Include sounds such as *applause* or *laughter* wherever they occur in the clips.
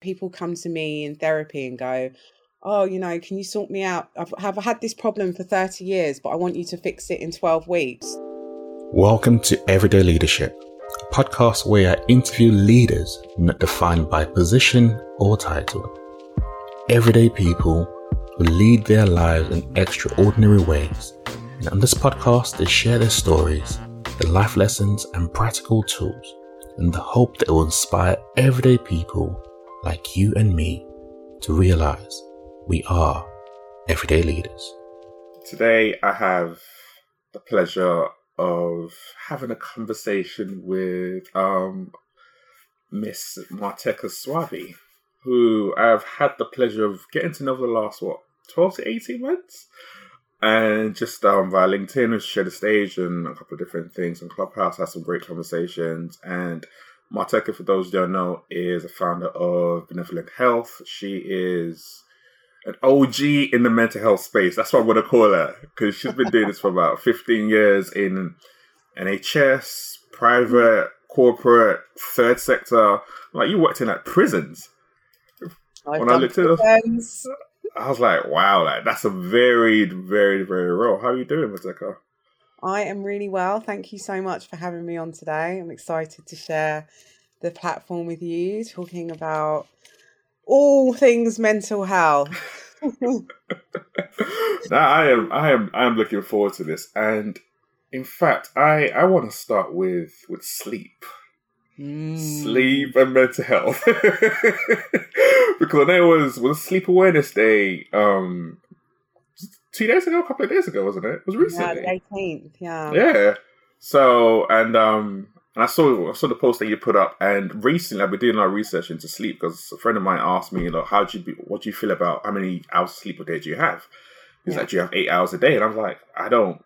People come to me in therapy and go, oh, you know, can you sort me out? I've, I've had this problem for 30 years, but I want you to fix it in 12 weeks. Welcome to Everyday Leadership, a podcast where I interview leaders not defined by position or title. Everyday people who lead their lives in extraordinary ways. And on this podcast, they share their stories, their life lessons, and practical tools in the hope that it will inspire everyday people like you and me to realize we are everyday leaders. Today, I have the pleasure of having a conversation with um, Miss Marteka Swaby, who I've had the pleasure of getting to know for the last, what, 12 to 18 months? And just um, via LinkedIn, we shared the stage and a couple of different things. And Clubhouse had some great conversations. And Marteka, for those who don't know, is a founder of Benevolent Health. She is an OG in the mental health space. That's what I'm going to call her because she's been doing this for about 15 years in NHS, private, corporate, third sector. Like you worked in like prisons. Oh, I've when I looked at I was like, wow, like that's a very, very, very role. How are you doing, Marteka? I am really well. Thank you so much for having me on today. I'm excited to share the platform with you, talking about all things mental health. *laughs* now, I am I am I am looking forward to this. And in fact, I I want to start with with sleep. Mm. Sleep and mental health. *laughs* because I know it was was sleep awareness day um two days ago, a couple of days ago, wasn't it? It was recently. Yeah, the eighteenth, yeah. Yeah. So and um and I saw I saw the post that you put up, and recently I've been doing a lot of research into sleep because a friend of mine asked me, like, how do you be, what do you feel about how many hours of sleep a day do you have? He's yeah. like, do you have eight hours a day? And I'm like, I don't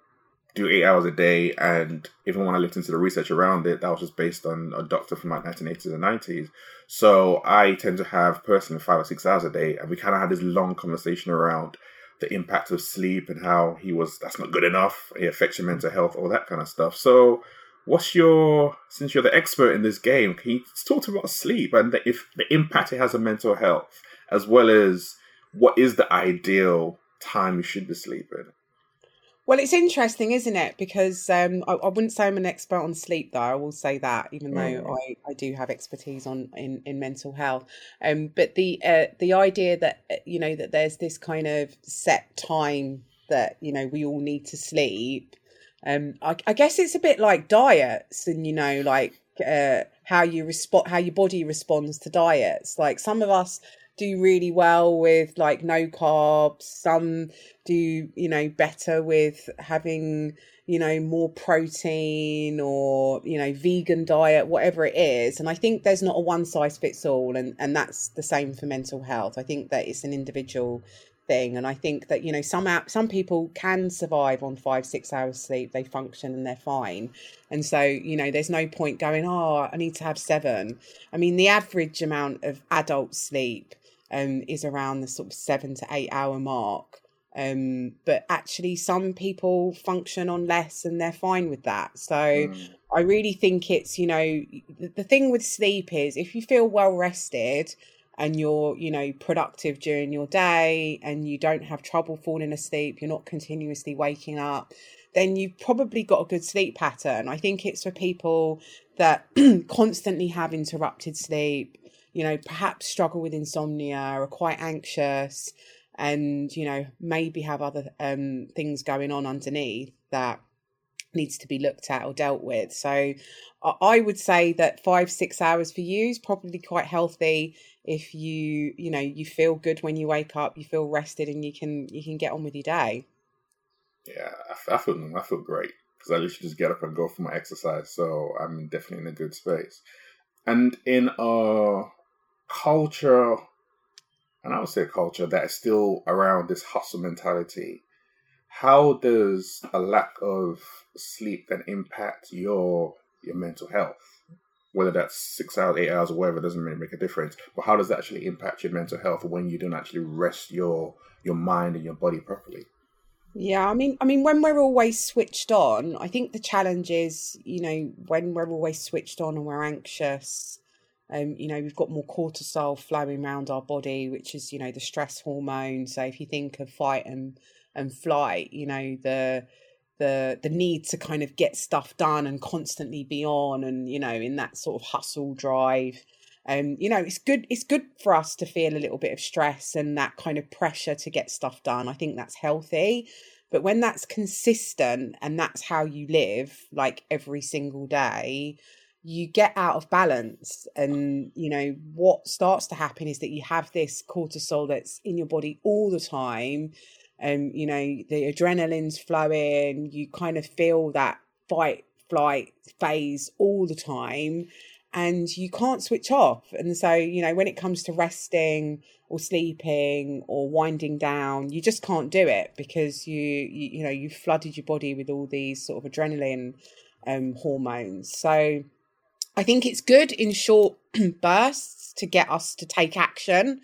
do eight hours a day. And even when I looked into the research around it, that was just based on a doctor from like 1980s and 90s. So I tend to have personally five or six hours a day, and we kind of had this long conversation around the impact of sleep and how he was that's not good enough. It affects your mental health, all that kind of stuff. So what's your since you're the expert in this game can you talk about sleep and the, if the impact it has on mental health as well as what is the ideal time you should be sleeping well it's interesting isn't it because um, I, I, wouldn't say i'm an expert on sleep though i will say that even though mm. I, I do have expertise on in, in mental health um, but the uh, the idea that uh, you know that there's this kind of set time that you know we all need to sleep um, I, I guess it's a bit like diets, and you know, like uh, how you respond, how your body responds to diets. Like some of us do really well with like no carbs. Some do, you know, better with having, you know, more protein or, you know, vegan diet, whatever it is. And I think there's not a one size fits all. And, and that's the same for mental health. I think that it's an individual thing and i think that you know some some people can survive on five six hours sleep they function and they're fine and so you know there's no point going oh i need to have seven i mean the average amount of adult sleep um, is around the sort of seven to eight hour mark. Um, but actually some people function on less and they're fine with that. So mm. i really think it's you know the, the thing with sleep is if you feel well rested and you're you know productive during your day and you don't have trouble falling asleep you're not continuously waking up then you've probably got a good sleep pattern. I think it's for people that *clears throat* constantly have interrupted sleep you know perhaps struggle with insomnia or are quite anxious and you know maybe have other um, things going on underneath that needs to be looked at or dealt with. So i would say that five six hours for you is probably quite healthy if you you know you feel good when you wake up you feel rested and you can you can get on with your day. Yeah i, feel i feel great because i literally just get up and go for my exercise so i'm definitely in a good space. And in a culture and i would say culture that is still around this hustle mentality how does a lack of sleep then impact your your mental health whether that's six hours, eight hours, or whatever, doesn't really make a difference. But how does that actually impact your mental health when you don't actually rest your your mind and your body properly? Yeah, I mean, I mean, when we're always switched on, I think the challenge is, you know, when we're always switched on and we're anxious, Um, you know, we've got more cortisol flowing around our body, which is, you know, the stress hormone. So if you think of fight and and flight, you know, the the the need to kind of get stuff done and constantly be on and, you know, in that sort of hustle drive. Um, you know, it's good it's good for us to feel a little bit of stress and that kind of pressure to get stuff done. I think that's healthy. But when that's consistent and that's how you live, like every single day, you get out of balance and you know what starts to happen is that you have this cortisol that's in your body all the time and you know the adrenaline's flowing you kind of feel that fight flight phase all the time and you can't switch off. And so you know when it comes to resting or sleeping or winding down you just can't do it because you you, you know you've flooded your body with all these sort of adrenaline um, hormones. So I think it's good in short *clears throat* bursts to get us to take action.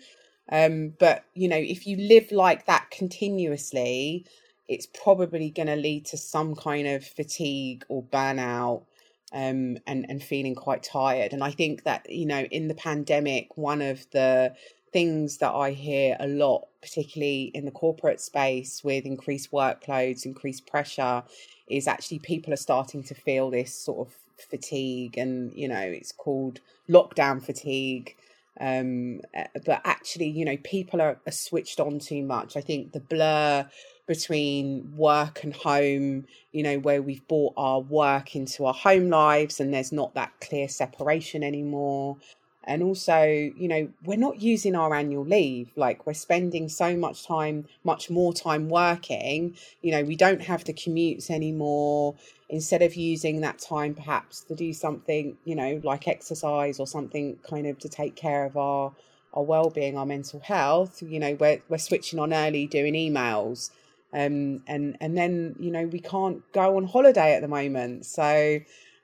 Um, but you know, if you live like that continuously, it's probably going to lead to some kind of fatigue or burnout um, and and feeling quite tired. And I think that you know, in the pandemic, one of the things that I hear a lot, particularly in the corporate space with increased workloads, increased pressure, is actually people are starting to feel this sort of fatigue and you know it's called lockdown fatigue. Um eh, but actually you know people are, are switched on too much. I think the blur between work and home you know where we've brought our work into our home lives and there's not that clear separation anymore. And also you know we're not using our annual leave. Like we're spending so much time much more time working. You know we don't have the commutes anymore instead of using that time perhaps to do something you know like exercise or something kind of to take care of our our well-being our mental health you know we're, we're switching on early doing emails um and and then you know we can't go on holiday at the moment so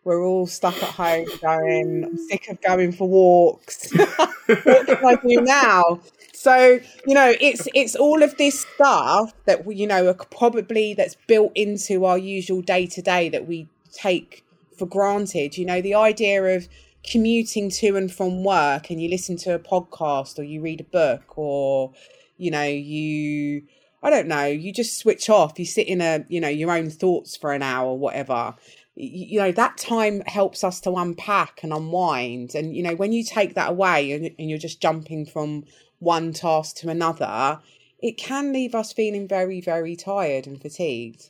we're all stuck at home *laughs* going, sick of going for walks. *laughs* what can I do now? So, you know, it's it's all of this stuff that we, you know, are probably that's built into our usual day to day that we take for granted. You know, the idea of commuting to and from work and you listen to a podcast or you read a book or, you know, you I don't know, you just switch off, you sit in a, you know, your own thoughts for an hour or whatever you know that time helps us to unpack and unwind. And you know when you take that away and, you're just jumping from one task to another it can leave us feeling very very tired and fatigued.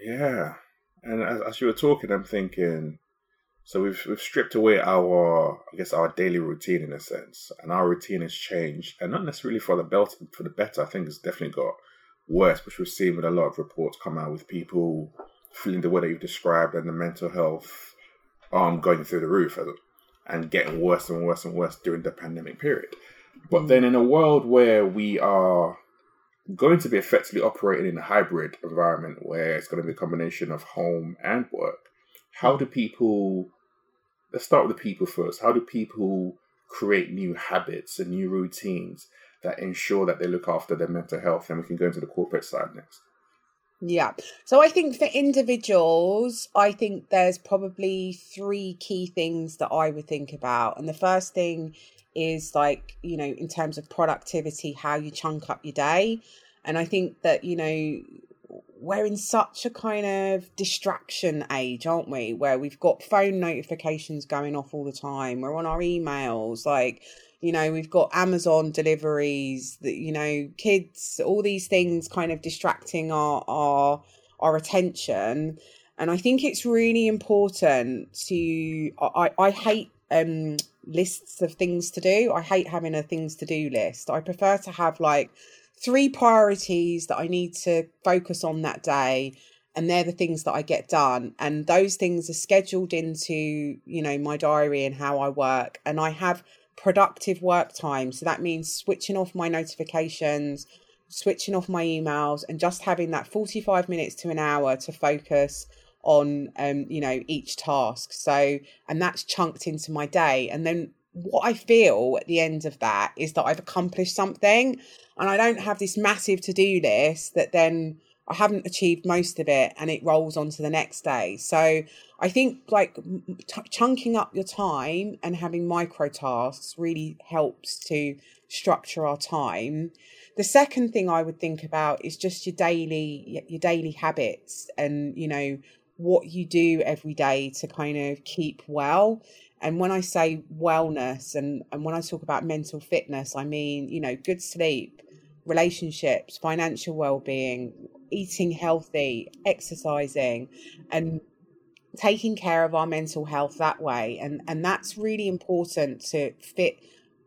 Yeah. And as, as you were talking i'm thinking so we've we've stripped away our i guess our daily routine in a sense and our routine has changed and not necessarily for the belt for the better i think it's definitely got worse, which we've seen with a lot of reports come out with people feeling the way that you've described and the mental health um going through the roof and getting worse and worse and worse during the pandemic period. But mm. then in a world where we are going to be effectively operating in a hybrid environment where it's going to be a combination of home and work, how do people let's start with the people first. How do people create new habits and new routines that ensure that they look after their mental health. And we can go into the corporate side next. Yeah. So I think for individuals, I think there's probably three key things that I would think about. And the first thing is like, you know, in terms of productivity, how you chunk up your day. And I think that, you know, we're in such a kind of distraction age, aren't we? Where we've got phone notifications going off all the time. We're on our emails. Like, you know we've got amazon deliveries that you know kids all these things kind of distracting our our our attention. And i think it's really important to i i hate um lists of things to do. I hate having a things to do list. I prefer to have like three priorities that i need to focus on that day and they're the things that I get done. And those things are scheduled into you know my diary and how I work. And I have productive work time. So that means switching off my notifications, switching off my emails, and just having that 45 minutes to an hour to focus on um you know each task so and that's chunked into my day and then what i feel at the end of that is that i've accomplished something and i don't have this massive to-do list that then I haven't achieved most of it and it rolls on to the next day. So I think like t- chunking up your time and having micro tasks really helps to structure our time. The second thing I would think about is just your daily your daily habits and you know what you do every day to kind of keep well. And when I say wellness and, and when I talk about mental fitness, I mean, you know, good sleep, relationships, financial well-being, eating healthy, exercising, and taking care of our mental health that way. And and that's really important to fit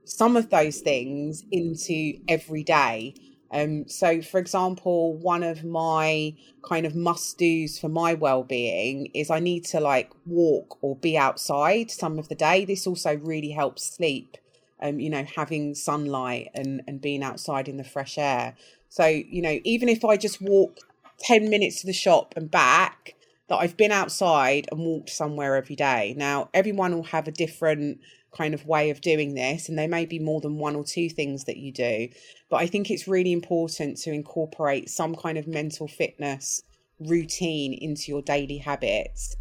some of those things into every day. Um, so, for example, one of my kind of must dos for my well being is I need to like walk or be outside some of the day. This also really helps sleep, um, you know, having sunlight and, and being outside in the fresh air. So, you know, even if I just walk 10 minutes to the shop and back, that I've been outside and walked somewhere every day. Now, everyone will have a different kind of way of doing this and there may be more than one or two things that you do but i think it's really important to incorporate some kind of mental fitness routine into your daily habits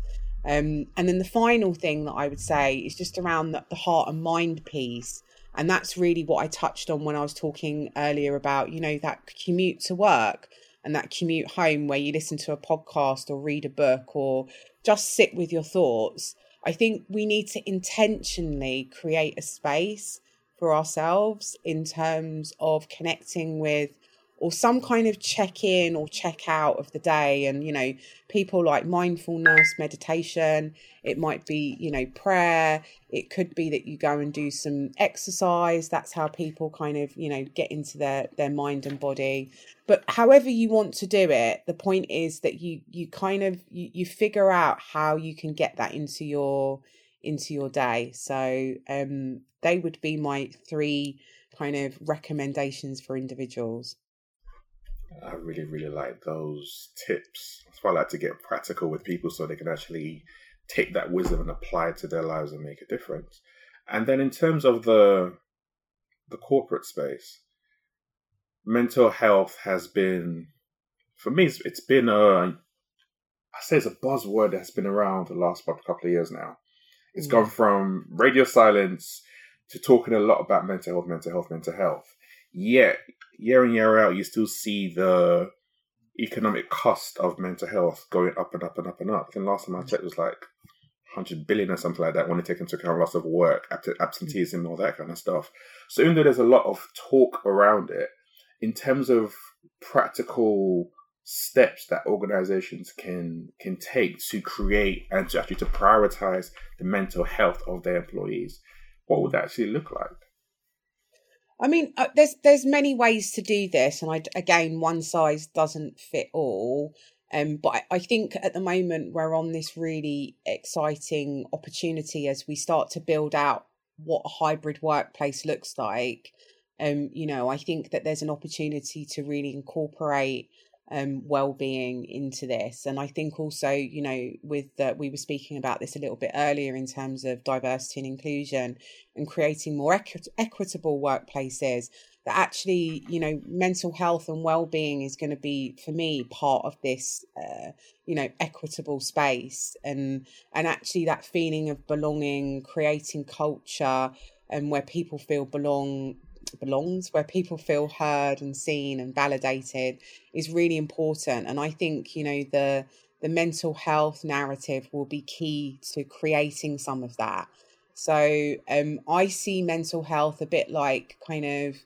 um, and then the final thing that i would say is just around the, the heart and mind piece and that's really what i touched on when i was talking earlier about you know that commute to work and that commute home where you listen to a podcast or read a book or just sit with your thoughts I think we need to intentionally create a space for ourselves in terms of connecting with or some kind of check in or check out of the day and you know people like mindfulness meditation it might be you know prayer it could be that you go and do some exercise that's how people kind of you know get into their their mind and body. But however you want to do it the point is that you you kind of you, you figure out how you can get that into your into your day. So um they would be my three kind of recommendations for individuals I really, really like those tips. That's why I like to get practical with people so they can actually take that wisdom and apply it to their lives and make a difference. And then in terms of the the corporate space, mental health has been for me it's, it's been a I say it's a buzzword that's been around the last couple of years now. It's mm. gone from radio silence to talking a lot about mental health, mental health, mental health. Yet year in year out, you still see the economic cost of mental health going up and up and up and up. I think last time I checked was like 100 billion or something like that when you take into account loss of work, absenteeism, all that kind of stuff. So even though there's a lot of talk around it, in terms of practical steps that organizations can can take to create and to actually to prioritize the mental health of their employees, what would that actually look like? I mean, uh, there's there's many ways to do this, and I again, one size doesn't fit all. Um, but I, I think at the moment we're on this really exciting opportunity as we start to build out what a hybrid workplace looks like. Um, you know, I think that there's an opportunity to really incorporate um, well-being into this. And i think also you know with uh, we were speaking about this a little bit earlier in terms of diversity and inclusion and creating more equi- equitable workplaces that actually you know mental health and well-being is going to be for me part of this uh, you know equitable space. And and actually that feeling of belonging creating culture and where people feel belong belongs, where people feel heard and seen and validated is really important. And I think, you know, the the mental health narrative will be key to creating some of that. So um, I see mental health a bit like kind of,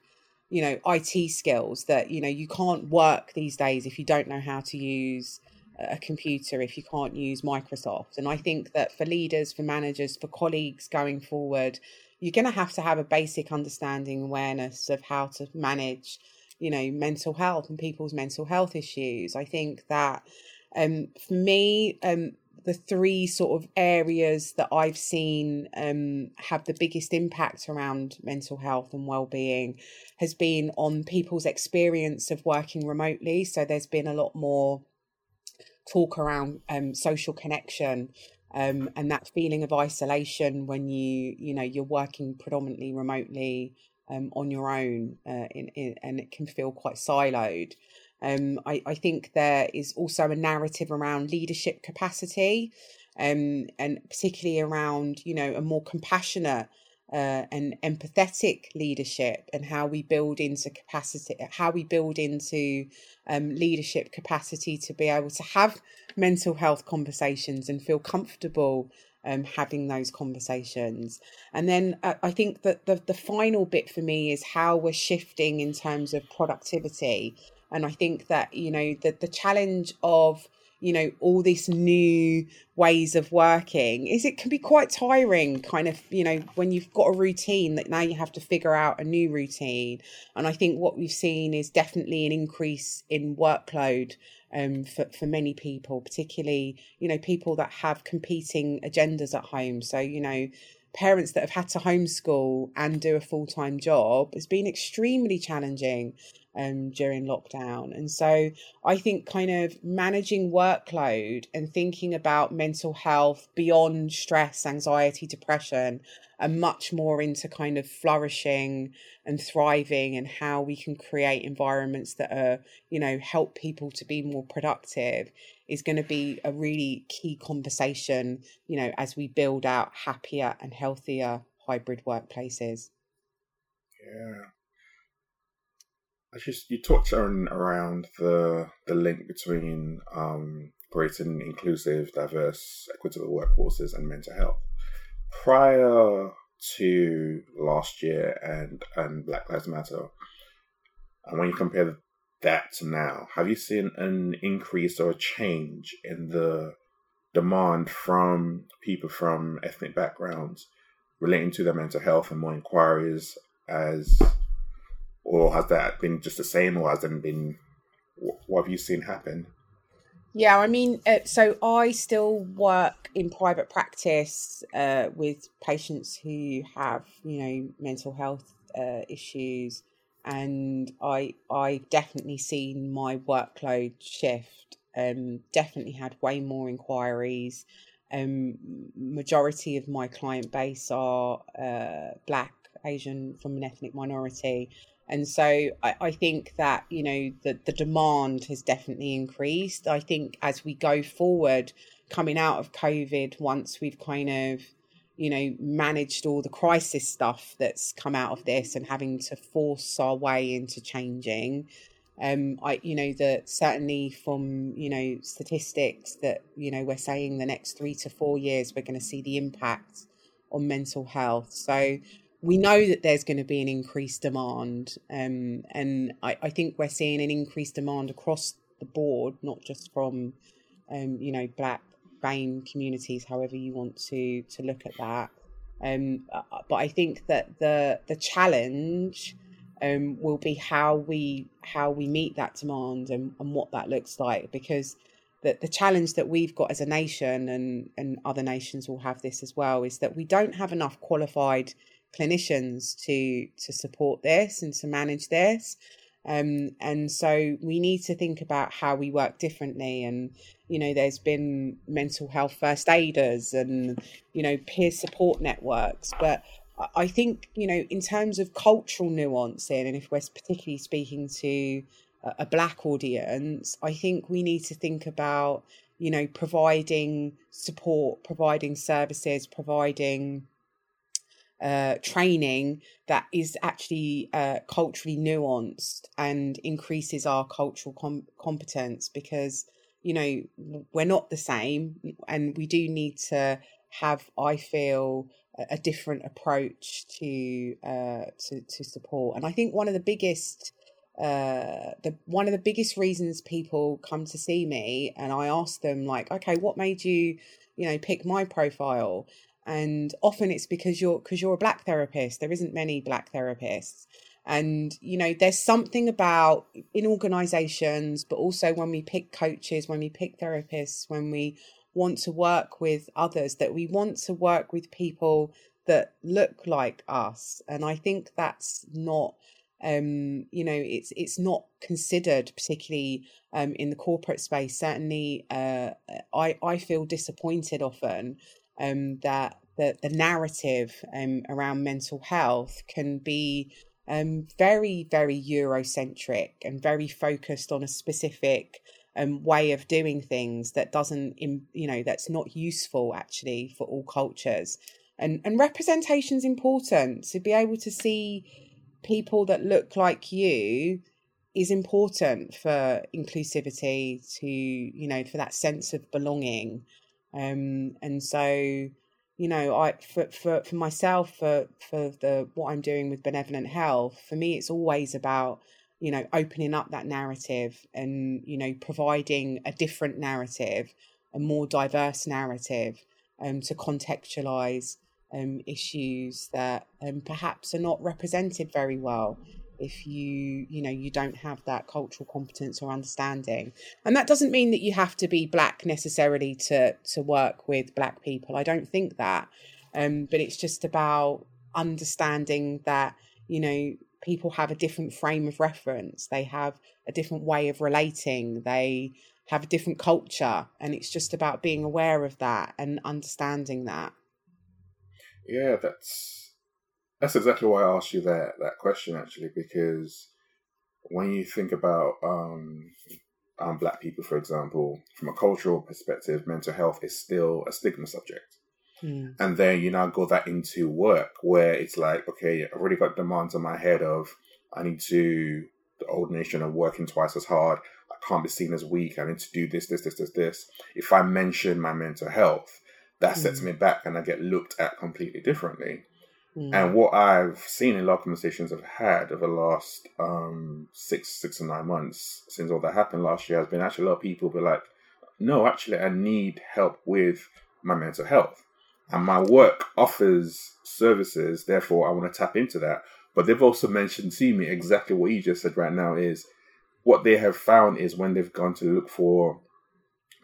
you know, IT skills that, you know, you can't work these days if you don't know how to use a computer, if you can't use Microsoft. And I think that for leaders, for managers, for colleagues going forward, you're going to have to have a basic understanding awareness of how to manage you know mental health and people's mental health issues i think that um for me um the three sort of areas that I've seen um, have the biggest impact around mental health and well-being has been on people's experience of working remotely. So there's been a lot more talk around um, social connection um, and that feeling of isolation when you you know you're working predominantly remotely um, on your own uh, in, in, and it can feel quite siloed. Um, I, I think there is also a narrative around leadership capacity, um, and particularly around you know a more compassionate uh, and empathetic leadership and how we build into capacity, how we build into um, leadership capacity to be able to have mental health conversations and feel comfortable um, having those conversations. And then uh, I think that the, the final bit for me is how we're shifting in terms of productivity. And I think that, you know, the, the challenge of you know all these new ways of working is it can be quite tiring kind of you know when you've got a routine that now you have to figure out a new routine. And i think what we've seen is definitely an increase in workload um, for, for many people particularly you know people that have competing agendas at home. So you know parents that have had to homeschool and do a full-time job has been extremely challenging um, during lockdown. And so I think kind of managing workload and thinking about mental health beyond stress, anxiety, depression, and much more into kind of flourishing and thriving and how we can create environments that are, you know, help people to be more productive is going to be a really key conversation, you know, as we build out happier and healthier hybrid workplaces. Yeah. You talked on around the the link between um, great and inclusive, diverse, equitable workforces and mental health. Prior to last year and and Black Lives Matter, and when you compare that to now, have you seen an increase or a change in the demand from people from ethnic backgrounds relating to their mental health and more inquiries as or has that been just the same, or has there been what have you seen happen? Yeah, I mean, uh, so I still work in private practice uh, with patients who have, you know, mental health uh, issues, and I I definitely seen my workload shift. Um, definitely had way more inquiries. Um, majority of my client base are uh, black, Asian, from an ethnic minority, and so I, I, think that, you know, the, the demand has definitely increased. I think as we go forward, coming out of COVID, once we've kind of, you know, managed all the crisis stuff that's come out of this and having to force our way into changing, um, I, you know, that certainly from, you know, statistics that, you know, we're saying the next three to four years, we're going to see the impact on mental health. So we know that there's going to be an increased demand, um, and I, I, think we're seeing an increased demand across the board, not just from, um, you know, black BAME communities, however you want to to look at that. Um, uh, uh, but I think that the the challenge um, will be how we how we meet that demand and, and what that looks like, because the, the challenge that we've got as a nation and and other nations will have this as well is that we don't have enough qualified clinicians to to support this and to manage this. Um, and so we need to think about how we work differently. And, you know, there's been mental health first aiders and, you know, peer support networks. But I think, you know, in terms of cultural nuance and if we're particularly speaking to a black audience, I think we need to think about, you know, providing support, providing services, providing uh, training that is actually uh, culturally nuanced and increases our cultural com- competence because you know we're not the same and we do need to have i feel a, different approach to uh to, to support. And i think one of the biggest uh the one of the biggest reasons people come to see me and i ask them like okay what made you you know pick my profile and often it's because you're because you're a black therapist. There isn't many black therapists. And you know there's something about in organizations but also when we pick coaches when we pick therapists when we want to work with others that we want to work with people that look like us. And i think that's not um you know it's it's not considered particularly um in the corporate space. Certainly uh i i feel disappointed often um, that the, the narrative um, around mental health can be um, very, very Eurocentric and very focused on a specific um, way of doing things that doesn't, you know, that's not useful actually for all cultures. And and representation is important to be able to see people that look like you is important for inclusivity to you know for that sense of belonging um and so you know, I for for for myself for for the what I'm doing with benevolent health, for me it's always about you know opening up that narrative and you know providing a different narrative, a more diverse narrative, um, to contextualize um, issues that um, perhaps are not represented very well if you you know you don't have that cultural competence or understanding. And that doesn't mean that you have to be black necessarily to to work with black people. I don't think that. Um, but it's just about understanding that you know people have a different frame of reference. They have a different way of relating. They have a different culture. And it's just about being aware of that and understanding that. Yeah that's that's exactly why I asked you that that question actually, because when you think about um, um, black people, for example, from a cultural perspective, mental health is still a stigma subject. Mm. And then you now go that into work where it's like, okay, I've already got demands on my head of I need to the old nation of working twice as hard. I can't be seen as weak. I need to do this, this, this, this, this. If I mention my mental health, that mm. sets me back and I get looked at completely differently. Mm. And what I've seen in a lot of conversations I've had over the last um, six, six or nine months since all that happened last year has been actually a lot of people be like, no, actually, I need help with my mental health. And my work offers services, therefore, I want to tap into that. But they've also mentioned to me exactly what you just said right now is what they have found is when they've gone to look for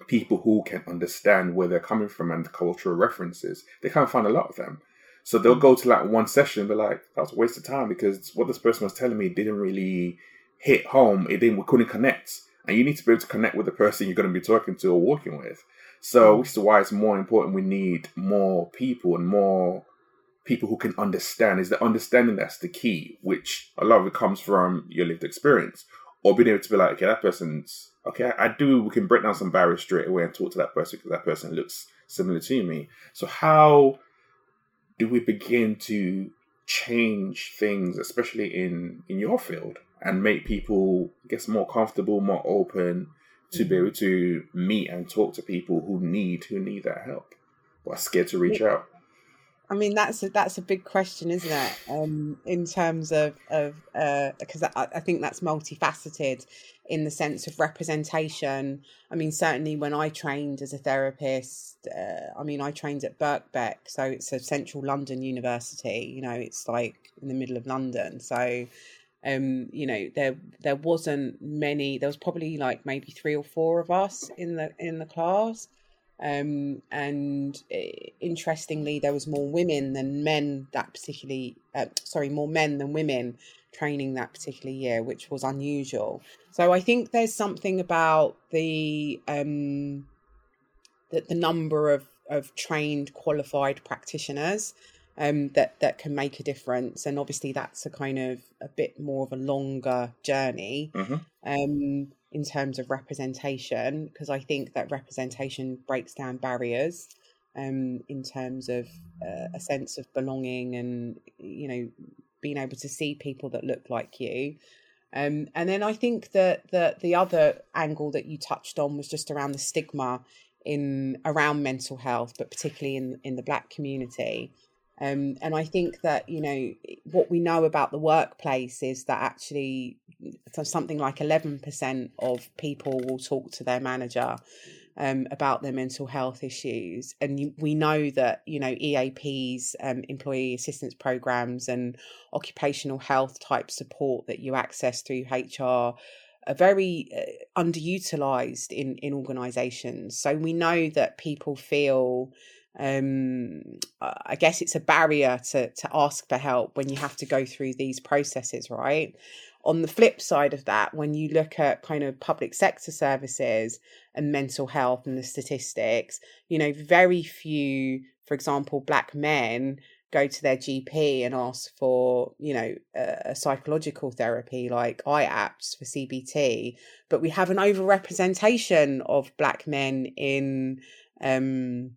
people who can understand where they're coming from and the cultural references, they can't find a lot of them. So they'll go to like one session and be like, that was a waste of time because what this person was telling me didn't really hit home. It didn't, we couldn't connect. And you need to be able to connect with the person you're going to be talking to or working with. So, mm. which is why it's more important we need more people and more people who can understand. Is the understanding that's the key, which a lot of it comes from your lived experience. Or being able to be like, okay, that person's okay, I do we can break down some barriers straight away and talk to that person because that person looks similar to me. So how do we begin to change things, especially in in your field, and make people I guess more comfortable, more open to be mm-hmm. able to meet and talk to people who need who need that help, but are scared to reach out. I mean, that's a, that's a big question, isn't it? Um, in terms of of because uh, I, I, think that's multifaceted in the sense of representation. I mean, certainly when I trained as a therapist, uh, I mean, I trained at Birkbeck, so it's a central London university. You know, it's like in the middle of London, so. Um, you know, there there wasn't many. There was probably like maybe three or four of us in the in the class, um, and uh, interestingly, there was more women than men that particularly, uh, sorry, more men than women training that particular year, which was unusual. So I think there's something about the um, that the number of of trained, qualified practitioners um, that that can make a difference, and obviously that's a kind of a bit more of a longer journey. Mm-hmm. Um, in terms of representation because I think that representation breaks down barriers um, in terms of uh, a sense of belonging and you know being able to see people that look like you. Um, and then I think that the the other angle that you touched on was just around the stigma in around mental health, but particularly in in the Black community. Um, and I think that, you know, what we know about the workplace is that actually something like 11% of people will talk to their manager um, about their mental health issues. And you, we know that, you know, EAPs, um, employee assistance programs, and occupational health type support that you access through HR are very uh, underutilized in, in organizations. So we know that people feel um i guess it's a barrier to to ask for help when you have to go through these processes right? On the flip side of that when you look at kind of public sector services and mental health and the statistics you know very few for example black men go to their GP and ask for, you know, a, psychological therapy like IAPTs for CBT, but we have an overrepresentation of black men in um,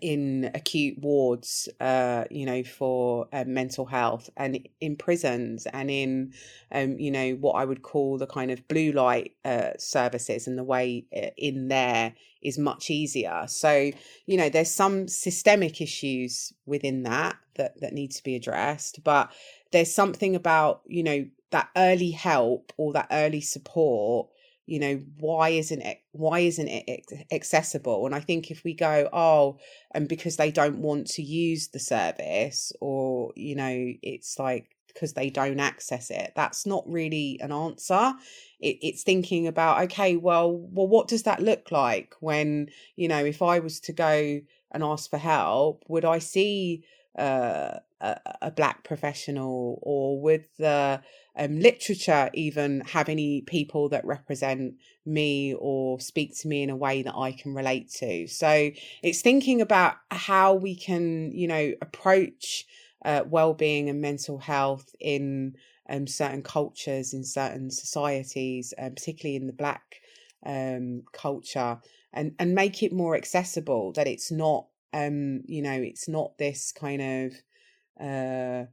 in acute wards, uh, you know, for uh, mental health and in prisons and in, um, you know, what I would call the kind of blue light uh, services and the way uh, in there is much easier. So, you know, there's some systemic issues within that that, that need to be addressed, but there's something about, you know, that early help or that early support you know why isn't it why isn't it accessible? And i think if we go oh and because they don't want to use the service or you know it's like because they don't access it that's not really an answer. It, it's thinking about okay well well what does that look like when you know if i was to go and ask for help would i see uh, a, a black professional or with the um, literature even have any people that represent me or speak to me in a way that I can relate to. So it's thinking about how we can, you know, approach uh, well-being and mental health in um, certain cultures, in certain societies, um, particularly in the Black um, culture, and and make it more accessible. That it's not, um, you know, it's not this kind of uh,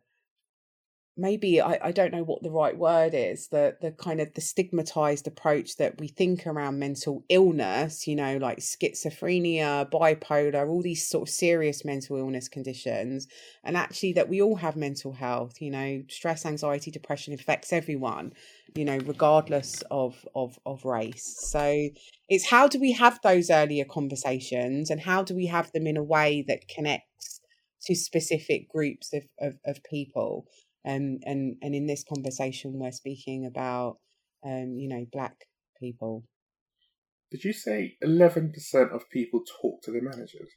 maybe I, I don't know what the right word is the the kind of the stigmatized approach that we think around mental illness you know like schizophrenia bipolar all these sort of serious mental illness conditions. And actually that we all have mental health you know stress anxiety depression affects everyone you know regardless of of of race. So it's how do we have those earlier conversations and how do we have them in a way that connects to specific groups of, of, of people um, and and in this conversation we're speaking about um, you know black people. Did you say 11% of people talk to their managers?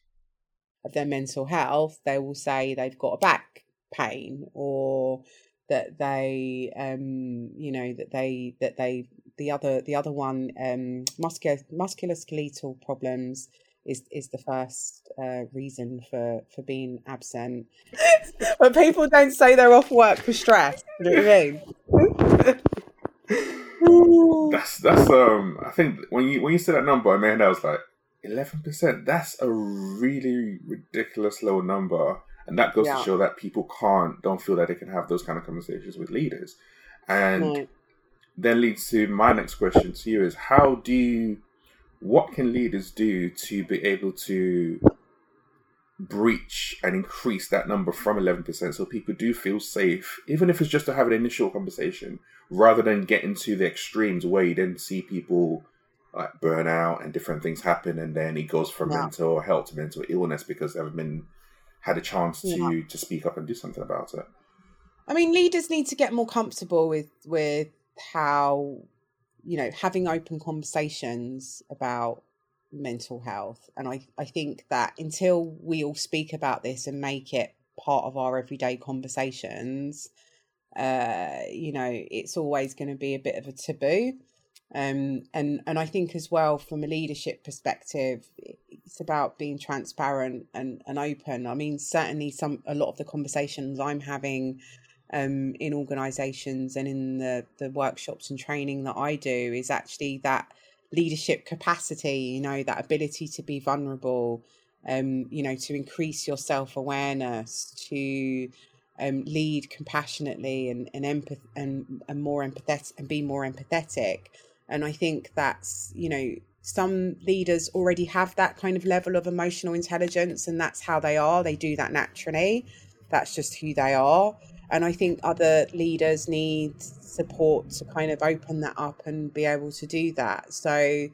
Of their mental health they will say they've got a back pain or that they um you know that they that they the other the other one um muscular musculoskeletal problems is is the first uh, reason for for being absent. *laughs* but people don't say they're off work for stress. You know what I mean? *laughs* *laughs* that's that's um. I think when you when you said that number, man, I was like eleven percent. That's a really ridiculous low number, and that goes yeah. to show that people can't don't feel that they can have those kind of conversations with leaders, and. Right. Then leads to my next question to you is how do you what can leaders do to be able to breach and increase that number from 11% so people do feel safe, even if it's just to have an initial conversation, rather than get into the extremes where you then see people like burn out and different things happen and then it goes from yeah. mental health to mental illness because they haven't been had a chance to yeah. to speak up and do something about it. I mean leaders need to get more comfortable with with how you know, having open conversations about mental health. And I, I think that until we all speak about this and make it part of our everyday conversations, uh, you know, it's always going to be a bit of a taboo. Um, and and I think as well from a leadership perspective, it's about being transparent and, and open. I mean, certainly some a lot of the conversations I'm having um, in organisations and in the, the workshops and training that I do is actually that leadership capacity, you know, that ability to be vulnerable, um, you know, to increase your self awareness, to um, lead compassionately and and empath and, and more empathetic and be more empathetic. And I think that's you know some leaders already have that kind of level of emotional intelligence, and that's how they are. They do that naturally. That's just who they are. And I think other leaders need support to kind of open that up and be able to do that. So,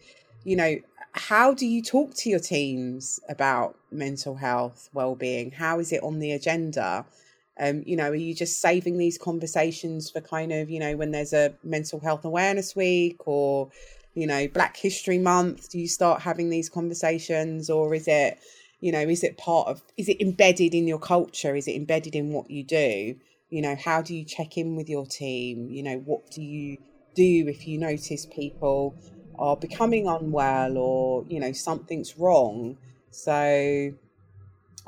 you know, how do you talk to your teams about mental health, well-being? How is it on the agenda? Um, you know, are you just saving these conversations for kind of, you know, when there's a mental health awareness week or, you know, Black History Month? Do you start having these conversations or is it, you know, is it part of, is it embedded in your culture? Is it embedded in what you do? You know how do you check in with your team you know what do you do if you notice people are becoming unwell or you know something's wrong so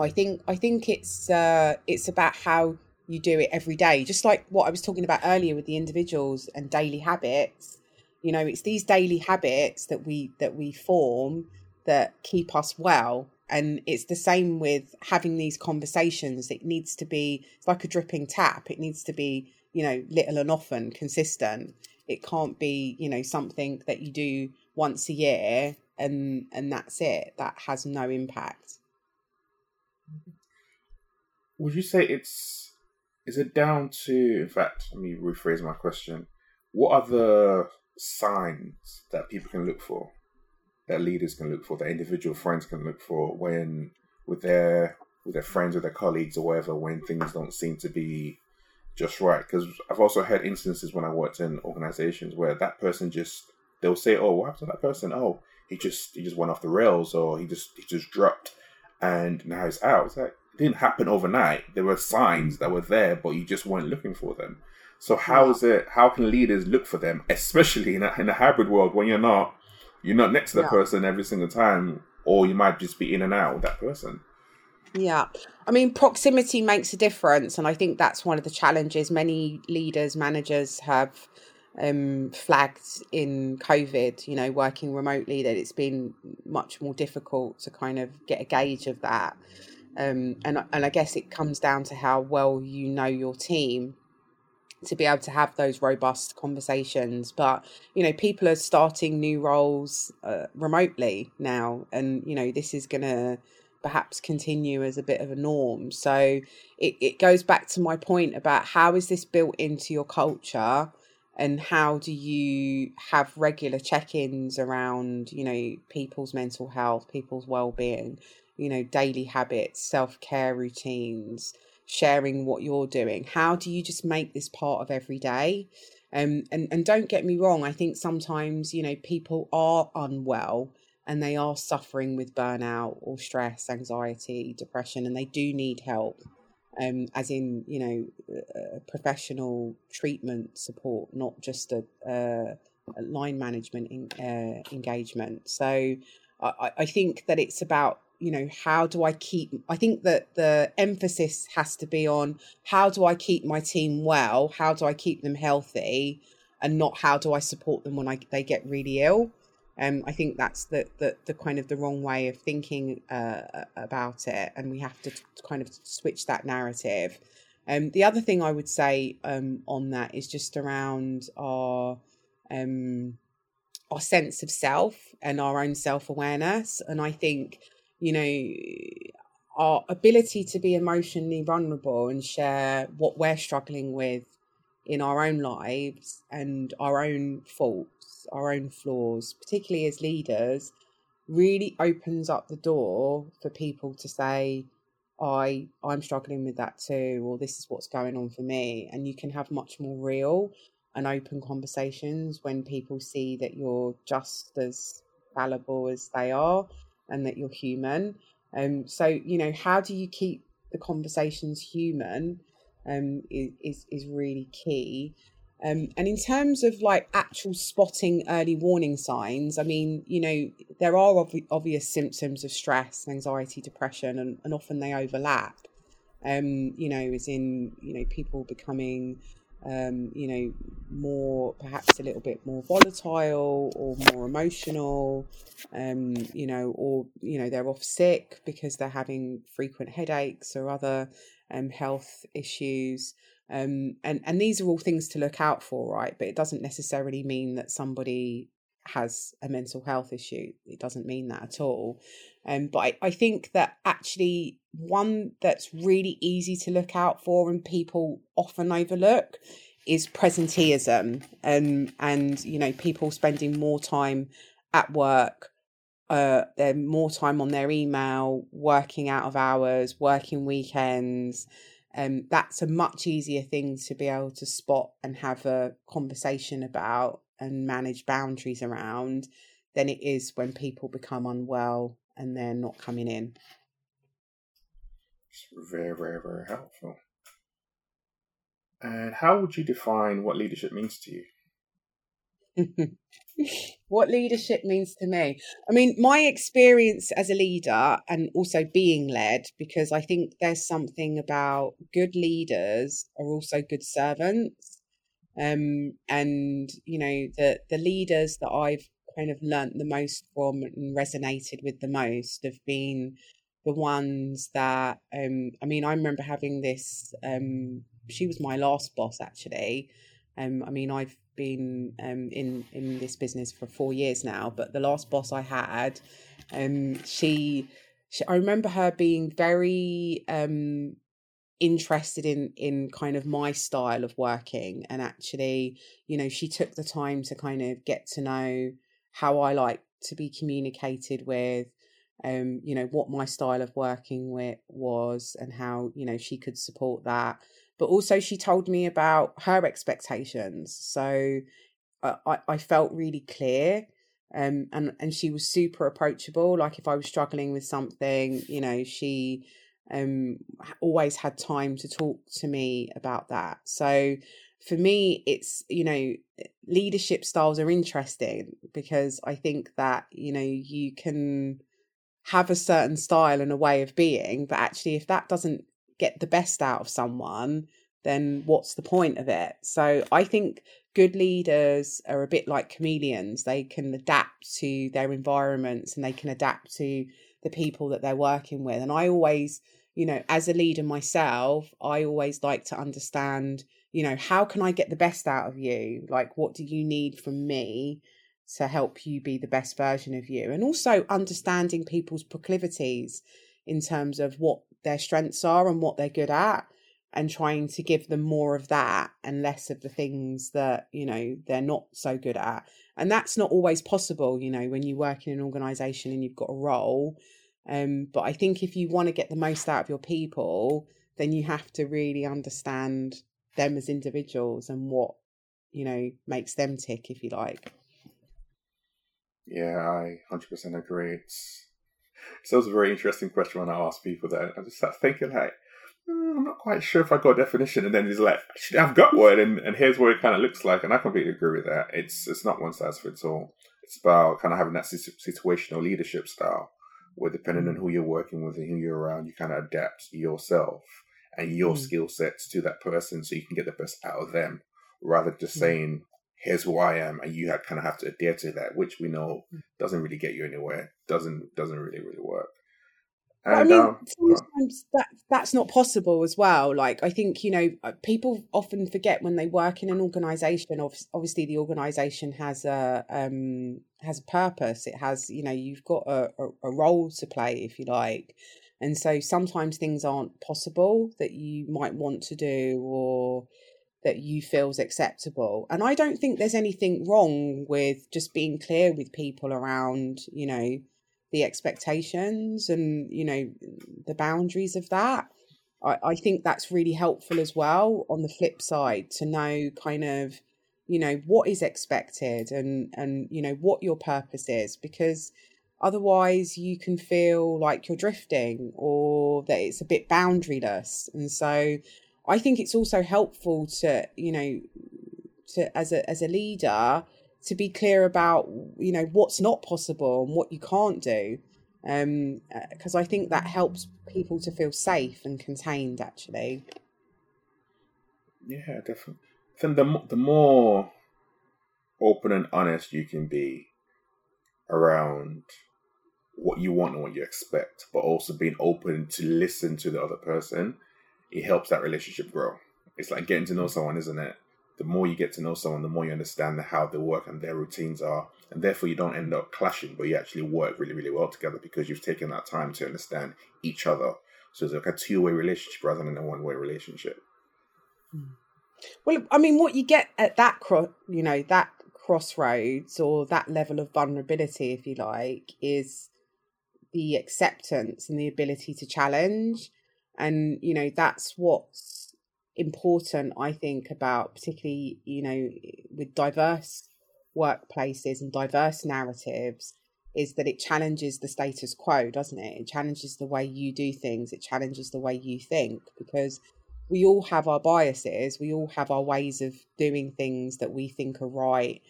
I think I think it's uh, it's about how you do it every day. Just like what I was talking about earlier with the individuals and daily habits. You know, it's these daily habits that we that we form that keep us well. And it's the same with having these conversations. It needs to be it's like a dripping tap. It needs to be, you know, little and often, consistent. It can't be, you know, something that you do once a year and and that's it. That has no impact. Would you say it's is it down to in fact, let me rephrase my question. What are the signs that people can look for? That leaders can look for, that individual friends can look for when with their with their friends or their colleagues or whatever when things don't seem to be just right. Because I've also had instances when I worked in organizations where that person just they'll say, "Oh, what happened to that person? Oh, he just he just went off the rails, or he just he just dropped, and now he's out." It's like it didn't happen overnight. There were signs that were there, but you just weren't looking for them. So how is it? How can leaders look for them, especially in a, in a hybrid world when you're not you're not next to the yeah. person every single time, or you might just be in and out with that person. Yeah. I mean, proximity makes a difference. And I think that's one of the challenges many leaders, managers have um, flagged in COVID, you know, working remotely, that it's been much more difficult to kind of get a gauge of that. Um, and, and I guess it comes down to how well you know your team to be able to have those robust conversations. But, you know, people are starting new roles uh, remotely now. And, you know, this is going to perhaps continue as a bit of a norm. So it, it goes back to my point about how is this built into your culture? and how do you have regular check-ins around you know people's mental health people's well-being you know daily habits self-care routines sharing what you're doing how do you just make this part of every day um, and and don't get me wrong i think sometimes you know people are unwell and they are suffering with burnout or stress anxiety depression and they do need help um, as in you know professional treatment support, not just a, a line management in, uh, engagement. So I, I think that it's about you know how do I keep. I think that the emphasis has to be on how do I keep my team well, how do I keep them healthy, and not how do I support them when I they get really ill. Um, I think that's the, the, the kind of the wrong way of thinking uh, about it, and we have to, kind of switch that narrative. Um, the other thing I would say um, on that is just around our um, our sense of self and our own self awareness, and I think you know our ability to be emotionally vulnerable and share what we're struggling with in our own lives and our own faults, our own flaws, particularly as leaders, really opens up the door for people to say, I I'm struggling with that too, or this is what's going on for me. And you can have much more real and open conversations when people see that you're just as fallible as they are and that you're human. Um so, you know, how do you keep the conversations human um, is, is really key. Um, and in terms of like actual spotting early warning signs, I mean, you know, there are ob- obvious symptoms of stress, anxiety, depression, and, and often they overlap. Um, you know, as in, you know, people becoming, um, you know, more perhaps a little bit more volatile or more emotional, um, you know, or, you know, they're off sick because they're having frequent headaches or other um, health issues. Um, and, and these are all things to look out for, right? But it doesn't necessarily mean that somebody has a mental health issue. It doesn't mean that at all. Um, but I, I think that actually one that's really easy to look out for and people often overlook is presenteeism and um, and you know people spending more time at work uh, they're more time on their email, working out of hours, working weekends. Um, that's a much easier thing to be able to spot and have a conversation about and manage boundaries around than it is when people become unwell and they're not coming in. It's very, very, very helpful. And how would you define what leadership means to you? *laughs* what leadership means to me. I mean, my experience as a leader and also being led, because I think there's something about good leaders are also good servants. Um, and you know, the the leaders that I've kind of learnt the most from and resonated with the most have been the ones that um I mean, I remember having this um she was my last boss actually. Um, I mean, I've been um, in in this business for four years now, but the last boss I had, um, she, she I remember her being very um, interested in in kind of my style of working, and actually, you know, she took the time to kind of get to know how I like to be communicated with. Um, you know what my style of working with was and how you know she could support that but also she told me about her expectations. So I, I felt really clear. Um, and and she was super approachable. Like if I was struggling with something, you know, she um always had time to talk to me about that. So for me, it's you know, leadership styles are interesting because I think that you know you can have a certain style and a way of being, but actually, if that doesn't get the best out of someone, then what's the point of it? So I think good leaders are a bit like chameleons. They can adapt to their environments and they can adapt to the people that they're working with. And I always, you know, as a leader myself, I always like to understand, you know, how can I get the best out of you? Like, what do you need from me? to help you be the best version of you and also understanding people's proclivities in terms of what their strengths are and what they're good at and trying to give them more of that and less of the things that you know they're not so good at and that's not always possible you know when you work in an organization and you've got a role um but i think if you want to get the most out of your people then you have to really understand them as individuals and what you know makes them tick if you like yeah i 100% agree it's so it's a very interesting question when I ask people that. I just start thinking like, mm, I'm not quite sure if I got a definition, and then he's like, actually, I've got one, and, and here's what it kind of looks like, and I completely agree with that. It's it's not one size fits all. It's about kind of having that situational leadership style, where depending on who you're working with and who you're around, you kind of adapt yourself and your mm. skill sets to that person, so you can get the best out of them, rather than just mm. saying here's who I am, and you have, kind of have to adhere to that, which we know mm. doesn't really get you anywhere. Doesn't doesn't really really work. And, I mean, um, sometimes that that's not possible as well. Like I think you know uh, people often forget when they work in an organisation. Obviously, the organisation has a um, has a purpose. It has you know you've got a, a, a role to play if you like, and so sometimes things aren't possible that you might want to do or that you feel is acceptable. And I don't think there's anything wrong with just being clear with people around, you know, the expectations and, you know, the boundaries of that. I, I think that's really helpful as well on the flip side to know kind of, you know, what is expected and and you know what your purpose is because otherwise you can feel like you're drifting or that it's a bit boundaryless and so I think it's also helpful to, you know, to as a as a leader to be clear about, you know, what's not possible and what you can't do. Um, because uh, I think that helps people to feel safe and contained. Actually. Yeah, definitely. Then the the more open and honest you can be around what you want and what you expect, but also being open to listen to the other person it helps that relationship grow. It's like getting to know someone, isn't it? The more you get to know someone, the more you understand how they work and their routines are, and therefore you don't end up clashing, but you actually work really, really well together because you've taken that time to understand each other. So it's like a two-way relationship rather than a one-way relationship. Hmm. Well, I mean, what you get at that cross, you know, that crossroads or that level of vulnerability, if you like, is the acceptance and the ability to challenge and you know that's what's important i think about particularly you know with diverse workplaces and diverse narratives is that it challenges the status quo doesn't it it challenges the way you do things it challenges the way you think because we all have our biases we all have our ways of doing things that we think are right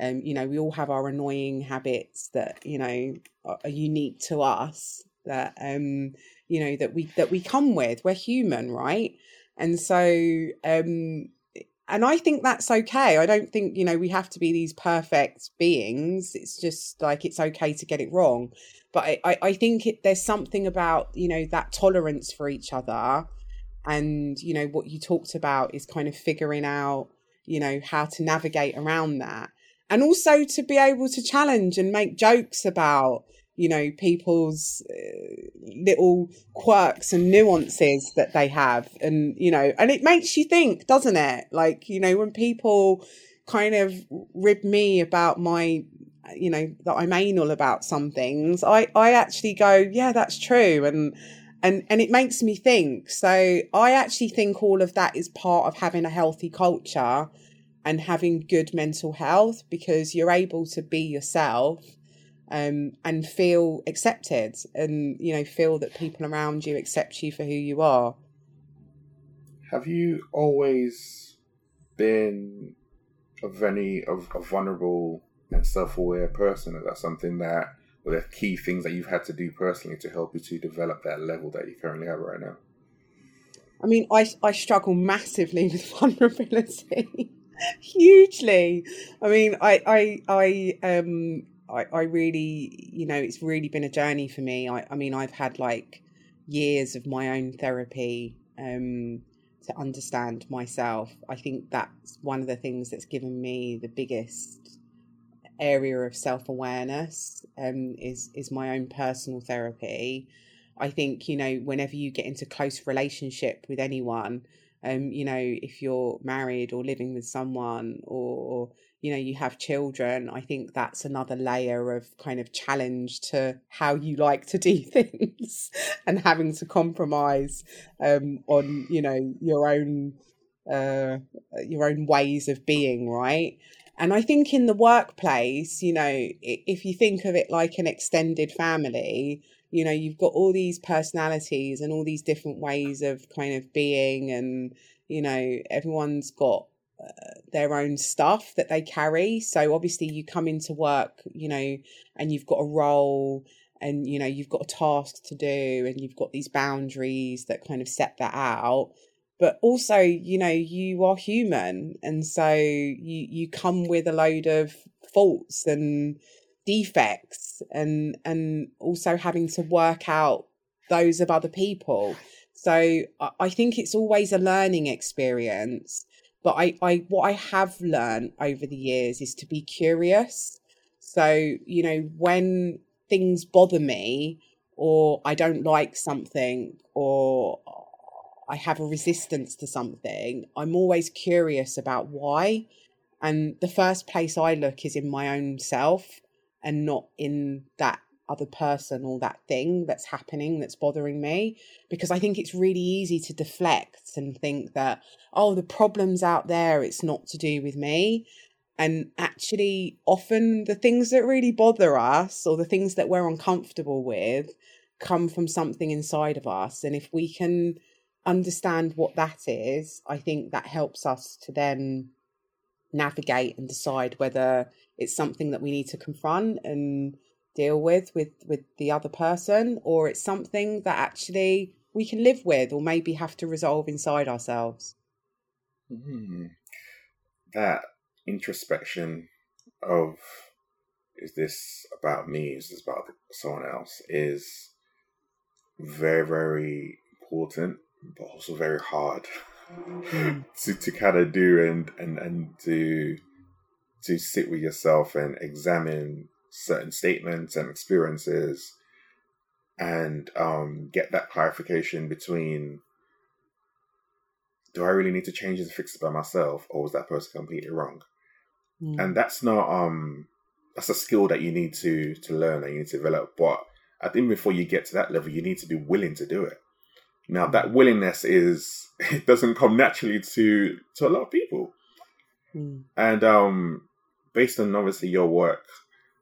um, you know, we all have our annoying habits that you know are, are unique to us. That um, you know that we that we come with. We're human, right? And so, um, and I think that's okay. I don't think you know we have to be these perfect beings. It's just like it's okay to get it wrong. But I, I, I think it, there's something about you know that tolerance for each other, and you know what you talked about is kind of figuring out you know how to navigate around that and also to be able to challenge and make jokes about you know people's uh, little quirks and nuances that they have. And you know and it makes you think doesn't it? Like you know when people kind of rib me about my you know that I'm anal about some things I I actually go yeah that's true. And and and it makes me think. So I actually think all of that is part of having a healthy culture and having good mental health because you're able to be yourself um, and feel accepted and you know feel that people around you accept you for who you are. Have you always been a very a, a vulnerable and self-aware person? Is that something that were there key things that you've had to do personally to help you to develop that level that you currently have right now? I mean i i struggle massively *laughs* with vulnerability. *laughs* Hugely. I mean i i i um I, I really, you know, it's really been a journey for me. I, I mean, I've had like years of my own therapy um, to understand myself. I think that's one of the things that's given me the biggest area of self awareness. Um, is is my own personal therapy. I think you know, whenever you get into close relationship with anyone, um, you know, if you're married or living with someone or you know you have children i think that's another layer of kind of challenge to how you like to *laughs* do things and having to compromise um, on you know your own uh, your own ways of being right? And i think in the workplace you know if you think of it like an extended family you know you've got all these personalities and all these different ways of kind of being and you know everyone's got their own stuff that they carry. So obviously, you come into work, you know, and you've got a role and you know you've got a task to do and you've got these boundaries that kind of set that out. But also you know you are human. And so you you come with a load of faults and defects and and also having to work out those of other people. So i think it's always a learning experience but I, I what I have learned over the years is to be curious. So, you know, when things bother me or I don't like something or I have a resistance to something, I'm always curious about why. And the first place I look is in my own self and not in that other person or that thing that's happening that's bothering me because I think it's really easy to deflect and think that, oh, the problem's out there, it's not to do with me. And actually, often the things that really bother us or the things that we're uncomfortable with come from something inside of us. And if we can understand what that is, I think that helps us to then navigate and decide whether it's something that we need to confront and deal with with with the other person or it's something that actually we can live with or maybe have to resolve inside ourselves mm. that introspection of is this about me is this about someone else is very very important but also very hard mm. *laughs* to, to kind of do and and and to to sit with yourself and examine certain statements and experiences and um, get that clarification between do I really need to change this and fix it by myself or was that person completely wrong? Mm. And that's not um that's a skill that you need to to learn and you need to develop. But I think before you get to that level, you need to be willing to do it. Now that willingness is *laughs* it doesn't come naturally to to a lot of people. Mm. And um based on obviously your work,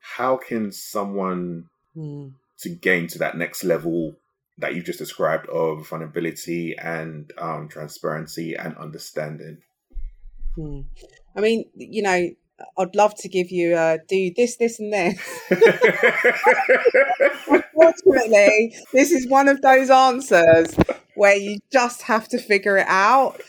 how can someone mm. to gain to that next level that you just described of vulnerability and um, transparency and understanding? Mm. I mean, you know, I'd love to give you a do this, this, and this. *laughs* Unfortunately, this is one of those answers where you just have to figure it out.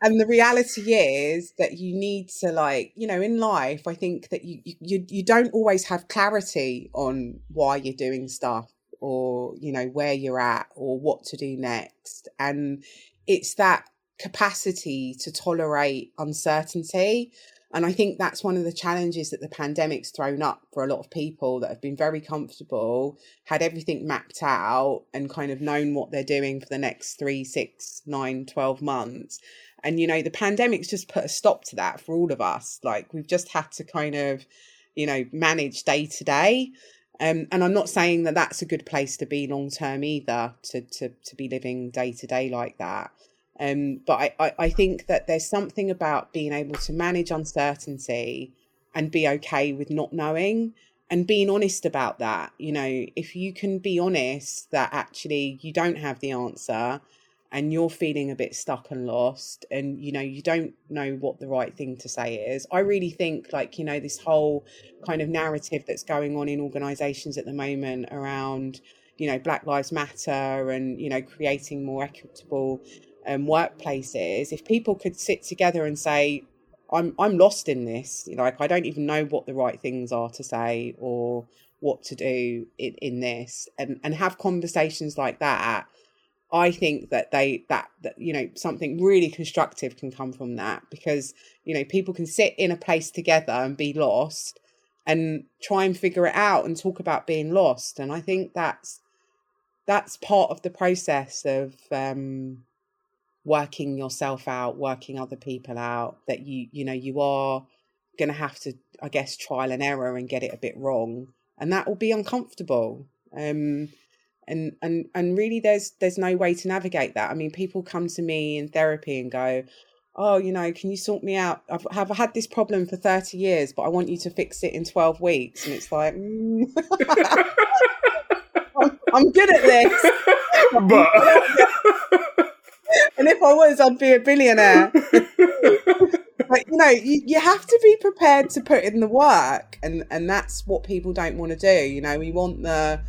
And the reality is that you need to like, you know, in life, I think that you you you don't always have clarity on why you're doing stuff or, you know, where you're at or what to do next. And it's that capacity to tolerate uncertainty and I think that's one of the challenges that the pandemic's thrown up for a lot of people that have been very comfortable, had everything mapped out, and kind of known what they're doing for the next three, six, nine, 12 months. And, you know, the pandemic's just put a stop to that for all of us. Like, we've just had to kind of, you know, manage day to day. Um, and I'm not saying that that's a good place to be long term either, to, to, to be living day to day like that. Um, but I, I, I think that there's something about being able to manage uncertainty and be okay with not knowing and being honest about that. You know, if you can be honest that actually you don't have the answer and you're feeling a bit stuck and lost and you know you don't know what the right thing to say is. I really think like you know this whole kind of narrative that's going on in organizations at the moment around you know black lives matter and you know creating more equitable um, workplaces, if people could sit together and say, I'm I'm lost in this, you know, like I don't even know what the right things are to say or what to do in, in this and, and have conversations like that, I think that they that that you know something really constructive can come from that because you know people can sit in a place together and be lost and try and figure it out and talk about being lost and I think that's that's part of the process of um working yourself out, working other people out, that you, you know, you are going to have to, I guess, trial and error and get it a bit wrong. And that will be uncomfortable. Um, and, and, and really there's, there's no way to navigate that. I mean, people come to me in therapy and go, oh, you know, can you sort me out? I've, have had this problem for 30 years, but I want you to fix it in 12 weeks. And it's like, mm. *laughs* I'm, I'm, good at this. *laughs* but *laughs* and if I was, I'd be a billionaire. but you know, you, you have to be prepared to put in the work, and and that's what people don't want to do. You know, we want the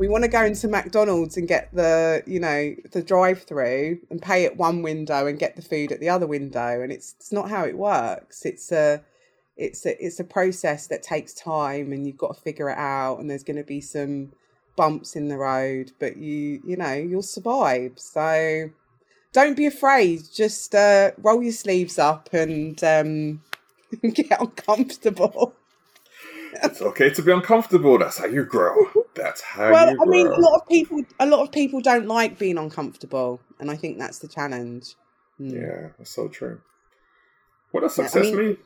we want to go into McDonald's and get the you know the drive through and pay at one window and get the food at the other window, and it's it's not how it works. It's a it's a it's a process that takes time, and you've got to figure it out. And there's going to be some bumps in the road, but you you know you'll survive. So don't be afraid. Just uh, roll your sleeves up and um, *laughs* get uncomfortable. it's okay to be uncomfortable. That's how you grow. *laughs* That's how well. I mean, a lot of people, a lot of people don't like being uncomfortable, and I think that's the challenge. Mm. Yeah, that's so true. What does success yeah, I mean, mean?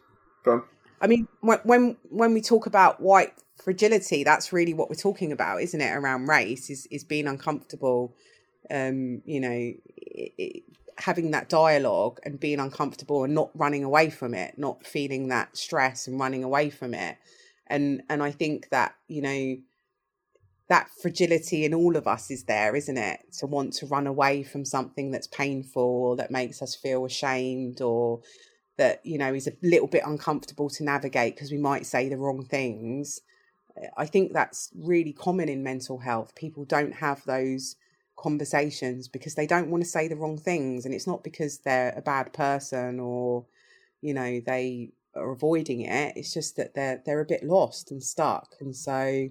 Done. I mean, when when we talk about white fragility, that's really what we're talking about, isn't it? Around race is is being uncomfortable um, you know, it, it, having that dialogue and being uncomfortable and not running away from it, not feeling that stress and running away from it. And and I think that, you know, that fragility in all of us is there, isn't it? To want to run away from something that's painful or that makes us feel ashamed or that, you know, is a little bit uncomfortable to navigate because we might say the wrong things. I think that's really common in mental health. People don't have those conversations because they don't want to say the wrong things and it's not because they're a bad person or you know they are avoiding it it's just that they're they're a bit lost and stuck and so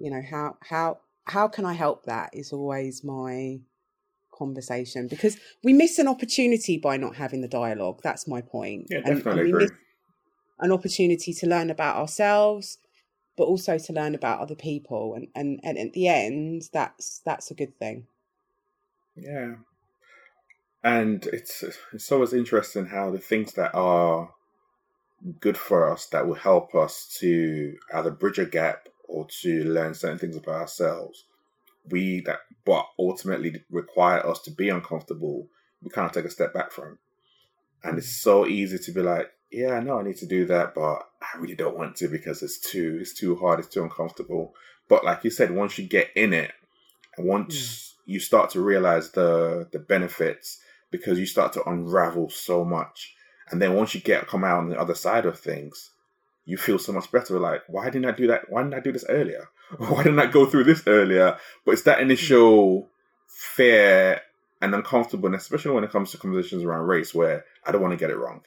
you know how how how can i help that is always my conversation because we miss an opportunity by not having the dialogue that's my point. Yeah definitely and, and we miss an opportunity to learn about ourselves but also to learn about other people and, and, and at the end that's that's a good thing. Yeah. And it's it's always interesting how the things that are good for us that will help us to either bridge a gap or to learn certain things about ourselves we that but ultimately require us to be uncomfortable we kind of take a step back from and it's so easy to be like yeah, I know I need to do that, but I really don't want to because it's too it's too hard, it's too uncomfortable. But like you said, once you get in it, and once mm. you start to realize the the benefits, because you start to unravel so much, and then once you get come out on the other side of things, you feel so much better. Like, why didn't I do that? Why didn't I do this earlier? *laughs* Why didn't I go through this earlier? But it's that initial fear and uncomfortableness, especially when it comes to conversations around race, where I don't want to get it wrong.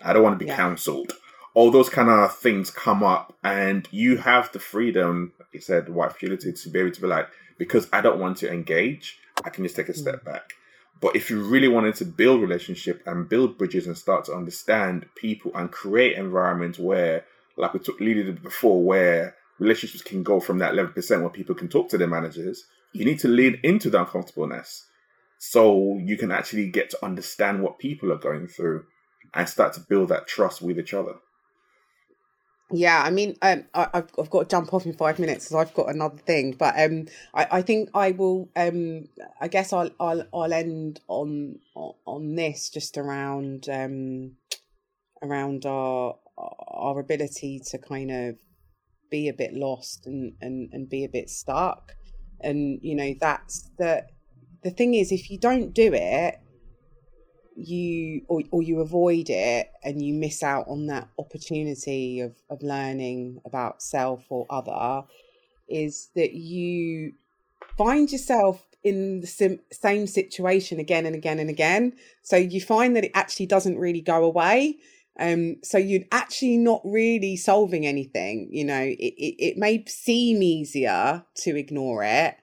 I don't want to be yeah. cancelled. All those kind of things come up, and you have the freedom, like you said, white fragility, to be able to be like, because I don't want to engage, I can just take a step mm. back. But if you really wanted to build relationship and build bridges and start to understand people and create environments where, like we took leaded before, where relationships can go from that 11% where people can talk to their managers, you need to lean into the uncomfortableness so you can actually get to understand what people are going through and start to build that trust with each other. Yeah, I mean, um, I, have I've got to jump off in five minutes because I've got another thing. But um, I, I think I will. Um, I guess I'll I'll I'll end on on this just around um, around our our ability to kind of be a bit lost and and and be a bit stuck, and you know that's the the thing is if you don't do it you or, or you avoid it and you miss out on that opportunity of, of learning about self or other is that you find yourself in the sim- same situation again and again and again. So you find that it actually doesn't really go away um so you're actually not really solving anything you know it, it, it may seem easier to ignore it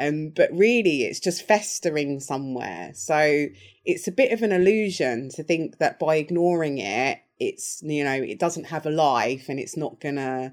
um, but really, it's just festering somewhere. So it's a bit of an illusion to think that by ignoring it, it's, you know, it doesn't have a life and it's not going to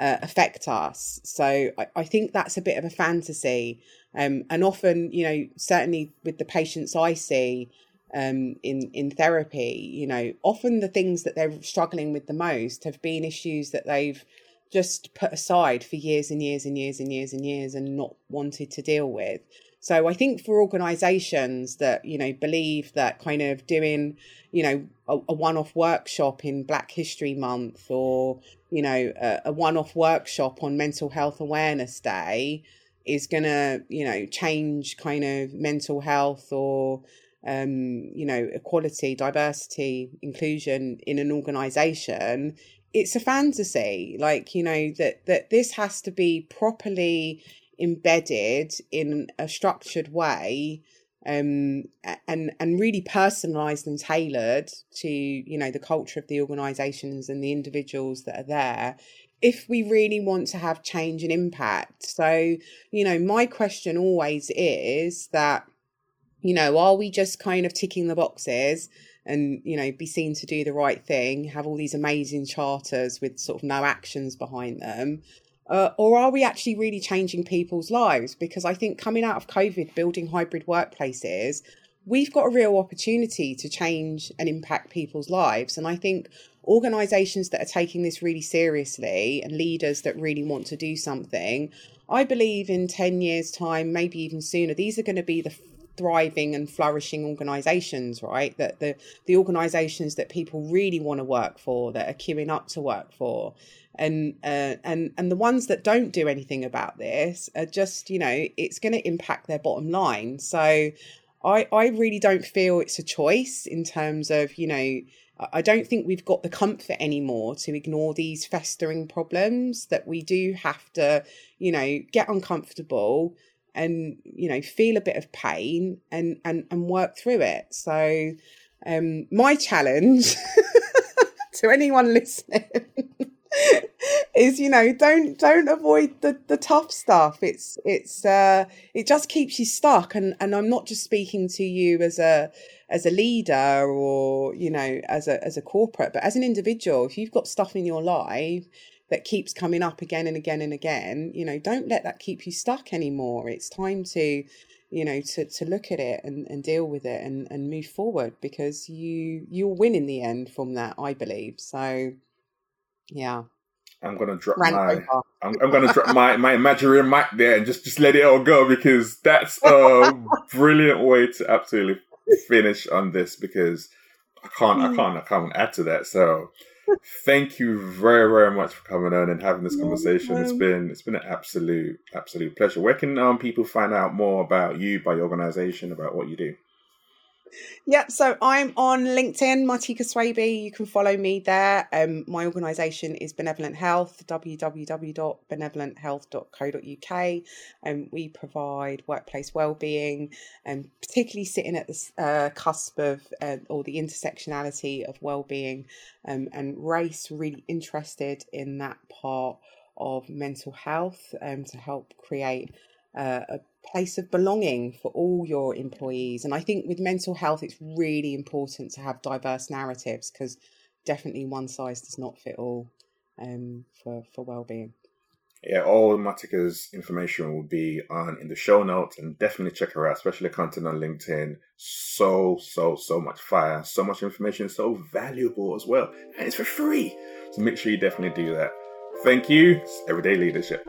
uh, affect us. So I, I, think that's a bit of a fantasy. Um, and often, you know, certainly with the patients I see um, in, in therapy, you know, often the things that they're struggling with the most have been issues that they've just put aside for years and years and years and years and years and not wanted to deal with. So I think for organisations that you know believe that kind of doing you know a, a one-off workshop in Black History Month or you know a, a one-off workshop on Mental Health Awareness Day is going to you know change kind of mental health or um, you know equality, diversity, inclusion in an organisation it's a fantasy. Like you know that that this has to be properly embedded in a structured way um, and and really personalized and tailored to you know the culture of the organizations and the individuals that are there if we really want to have change and impact. So you know my question always is that you know are we just kind of ticking the boxes and you know be seen to do the right thing have all these amazing charters with sort of no actions behind them? Uh, or are we actually really changing people's lives? Because i think coming out of covid building hybrid workplaces we've got a real opportunity to change and impact people's lives. And i think organizations that are taking this really seriously and leaders that really want to do something I believe in 10 years' time, maybe even sooner, these are going to be the thriving and flourishing organizations right? That the the organizations that people really want to work for that are queuing up to work for. And uh, and and the ones that don't do anything about this are just you know it's going to impact their bottom line. So i i really don't feel it's a choice in terms of you know I don't think we've got the comfort anymore to ignore these festering problems that we do have to, you know, get uncomfortable, and you know feel a bit of pain and and and work through it. So um my challenge *laughs* to anyone listening *laughs* is you know don't don't avoid the the tough stuff. It's it's uh it just keeps you stuck. And and I'm not just speaking to you as a as a leader or you know as a as a corporate but as an individual if you've got stuff in your life that keeps coming up again and again and again you know don't let that keep you stuck anymore it's time to you know to to look at it and, and deal with it and and move forward because you you'll win in the end from that i believe so yeah I'm gonna drop Ran my I'm, I'm, gonna drop my my imaginary mic there and just just let it all go because that's a *laughs* brilliant way to absolutely finish on this because I can't I hmm. can't I can't add to that. So thank you very very much for coming on and having this conversation. It's been it's been an absolute absolute pleasure. Where can um, people find out more about you, by your organization, about what you do? Yep. So I'm on LinkedIn, Marteka Swaby. You can follow me there. Um, my organisation is Benevolent Health, www.benevolenthealth.co.uk. Um, we provide workplace wellbeing and um, particularly sitting at the uh, cusp of uh, or the intersectionality of wellbeing um, and race, really interested in that part of mental health um, to help create uh, a place of belonging for all your employees. And I think with mental health, it's really important to have diverse narratives because definitely one size does not fit all um, for, for well-being. Yeah, all Marteka's information will be on in the show notes and definitely check her out, especially content on LinkedIn. So, so, so much fire, so much information, so valuable as well. And it's for free. So make sure you definitely do that. Thank you. Everyday Leadership.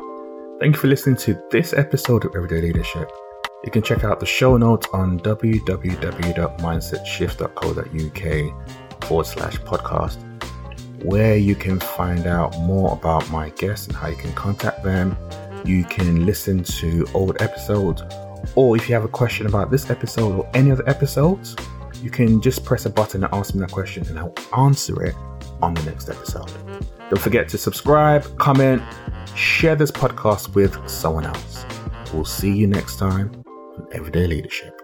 Thank you for listening to this episode of Everyday Leadership. You can check out the show notes on www.mindsetshift.co.uk forward slash podcast, where you can find out more about my guests and how you can contact them. You can listen to old episodes, or if you have a question about this episode or any other episodes, you can just press a button and ask me that question, and I'll answer it on the next episode. Don't forget to subscribe, comment, share this podcast with someone else. We'll see you next time on Everyday Leadership.